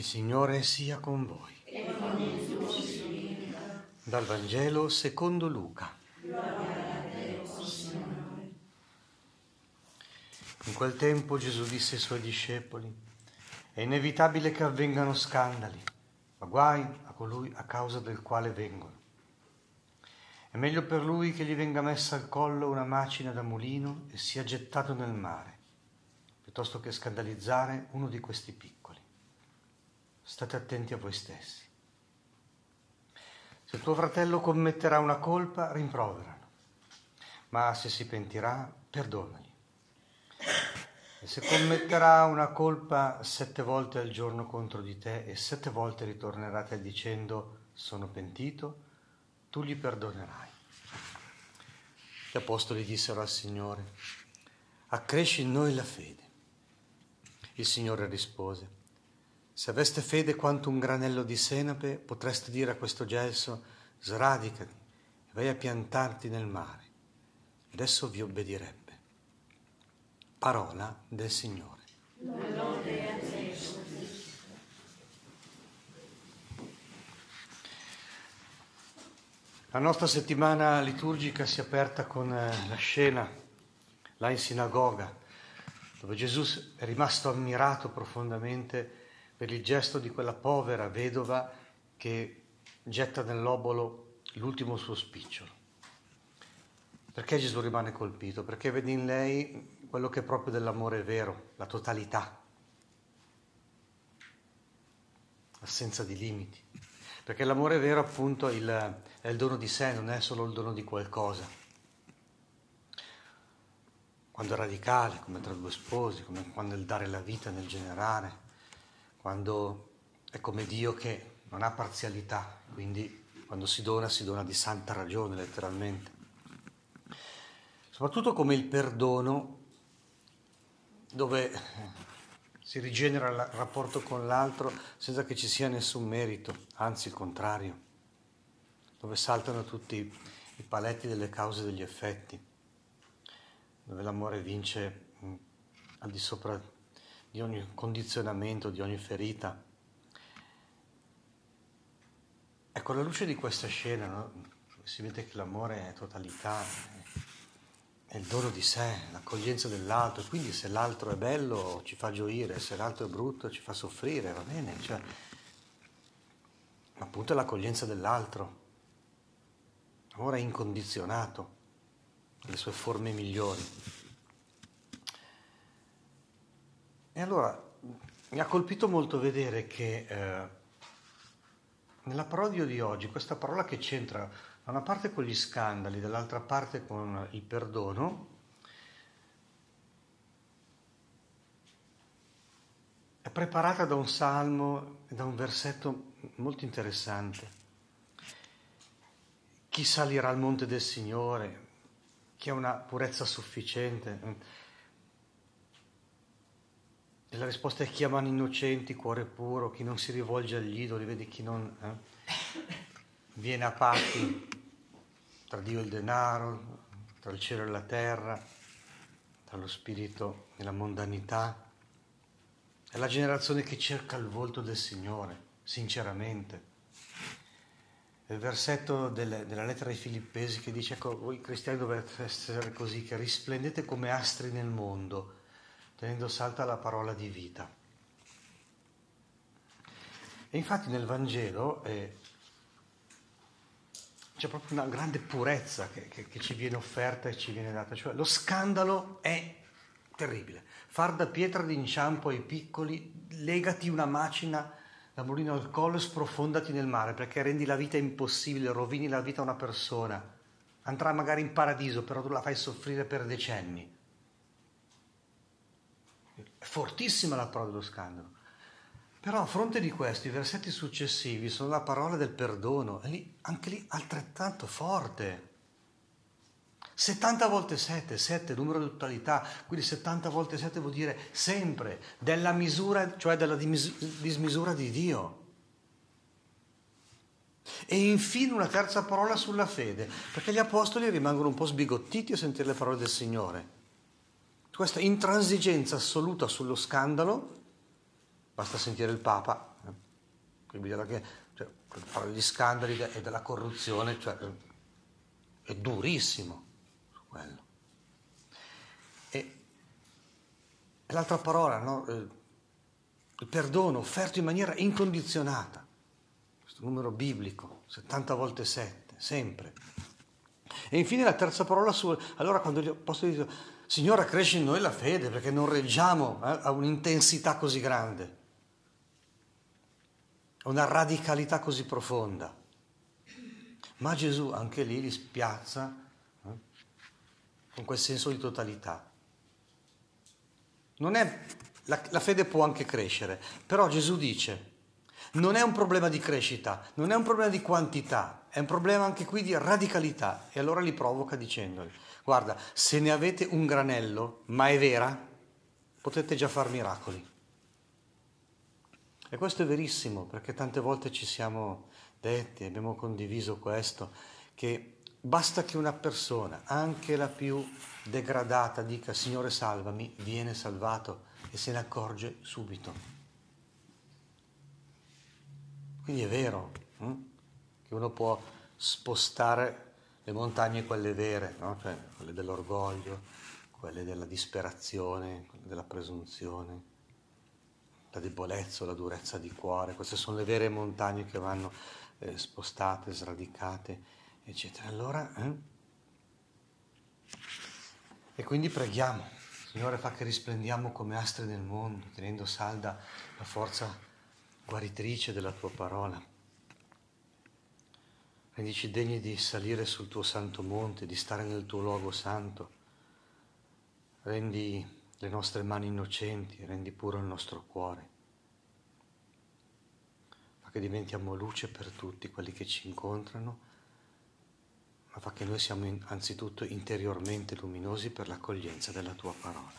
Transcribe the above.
Il Signore sia con voi. Dal Vangelo secondo Luca. In quel tempo Gesù disse ai suoi discepoli, è inevitabile che avvengano scandali, ma guai a colui a causa del quale vengono. È meglio per lui che gli venga messa al collo una macina da mulino e sia gettato nel mare, piuttosto che scandalizzare uno di questi piccoli. State attenti a voi stessi. Se tuo fratello commetterà una colpa, rimproveralo, ma se si pentirà, perdonagli. E se commetterà una colpa sette volte al giorno contro di te e sette volte ritornerà a te dicendo sono pentito, tu gli perdonerai. Gli apostoli dissero al Signore, accresci in noi la fede. Il Signore rispose, se aveste fede quanto un granello di senape, potreste dire a questo gelso, sradicati e vai a piantarti nel mare, ed esso vi obbedirebbe. Parola del Signore. La nostra settimana liturgica si è aperta con eh, la scena là in sinagoga, dove Gesù è rimasto ammirato profondamente per il gesto di quella povera vedova che getta nell'obolo l'ultimo suo spicciolo. Perché Gesù rimane colpito? Perché vede in lei quello che è proprio dell'amore vero, la totalità, l'assenza di limiti. Perché l'amore vero appunto è il, è il dono di sé, non è solo il dono di qualcosa. Quando è radicale, come tra due sposi, come quando è il dare la vita nel generare quando è come Dio che non ha parzialità, quindi quando si dona si dona di santa ragione letteralmente. Soprattutto come il perdono dove si rigenera il rapporto con l'altro senza che ci sia nessun merito, anzi il contrario, dove saltano tutti i paletti delle cause e degli effetti, dove l'amore vince mm, al di sopra di ogni condizionamento, di ogni ferita. Ecco, alla luce di questa scena no? si vede che l'amore è totalità, è il dono di sé, l'accoglienza dell'altro, quindi se l'altro è bello ci fa gioire, se l'altro è brutto ci fa soffrire, va bene, cioè, appunto è l'accoglienza dell'altro, l'amore è incondizionato, nelle sue forme migliori. E allora mi ha colpito molto vedere che eh, nella parodia di oggi, questa parola che c'entra da una parte con gli scandali, dall'altra parte con il perdono, è preparata da un salmo e da un versetto molto interessante. Chi salirà al monte del Signore? Chi ha una purezza sufficiente? La risposta è chi ama innocenti, cuore puro, chi non si rivolge agli idoli, vedi chi non eh, viene a patti tra Dio e il denaro, tra il cielo e la terra, tra lo spirito e la mondanità. È la generazione che cerca il volto del Signore, sinceramente. il versetto delle, della lettera ai Filippesi che dice, ecco, voi cristiani dovete essere così, che risplendete come astri nel mondo tenendo salta la parola di vita. E infatti nel Vangelo eh, c'è proprio una grande purezza che, che, che, ci viene offerta e ci viene data, cioè lo scandalo è terribile. Far da pietra d'inciampo ai piccoli, legati una macina da mulino al collo e sprofondati nel mare perché rendi la vita impossibile, rovini la vita a una persona. Andrà magari in paradiso, però tu la fai soffrire per decenni. È fortissima la parola dello scandalo. Però a fronte di questo i versetti successivi sono la parola del perdono, e lì, anche lì altrettanto forte. 70 volte 7, 7 numero di totalità, quindi 70 volte 7 vuol dire sempre, della misura, cioè della dismisura di Dio. E infine una terza parola sulla fede, perché gli apostoli rimangono un po' sbigottiti a sentire le parole del Signore questa intransigenza assoluta sullo scandalo, basta sentire il Papa, eh, che cioè, parla degli scandali e della corruzione, cioè, è durissimo su quello. E, e l'altra parola, no? Eh, il perdono offerto in maniera incondizionata, questo numero biblico, 70 volte 7, sempre. E infine la terza parola su, allora quando l'Apostolo dice, Signore cresci in noi la fede perché non reggiamo eh, a un'intensità così grande, a una radicalità così profonda. Ma Gesù anche lì li spiazza eh, con quel senso di totalità. È, la, la fede può anche crescere, però Gesù dice, non è un problema di crescita, non è un problema di quantità, è un problema anche qui di radicalità. E allora li provoca dicendogli, guarda, se ne avete un granello, ma è vera, potete già fare miracoli. E questo è verissimo, perché tante volte ci siamo detti, abbiamo condiviso questo, che basta che una persona, anche la più degradata, dica Signore salvami, viene salvato e se ne accorge subito. Quindi è vero hm? Che uno può spostare le montagne, quelle vere, no? cioè, quelle dell'orgoglio, quelle della disperazione, quelle della presunzione, la debolezza, la durezza di cuore, queste sono le vere montagne che vanno eh, spostate, sradicate, eccetera. Allora, eh? e quindi preghiamo, Signore fa che risplendiamo come astri nel mondo, tenendo salda la forza guaritrice della tua parola. Rendici degni di salire sul tuo santo monte, di stare nel tuo luogo santo. Rendi le nostre mani innocenti, rendi puro il nostro cuore. Fa che diventiamo luce per tutti quelli che ci incontrano, ma fa che noi siamo anzitutto interiormente luminosi per l'accoglienza della tua parola.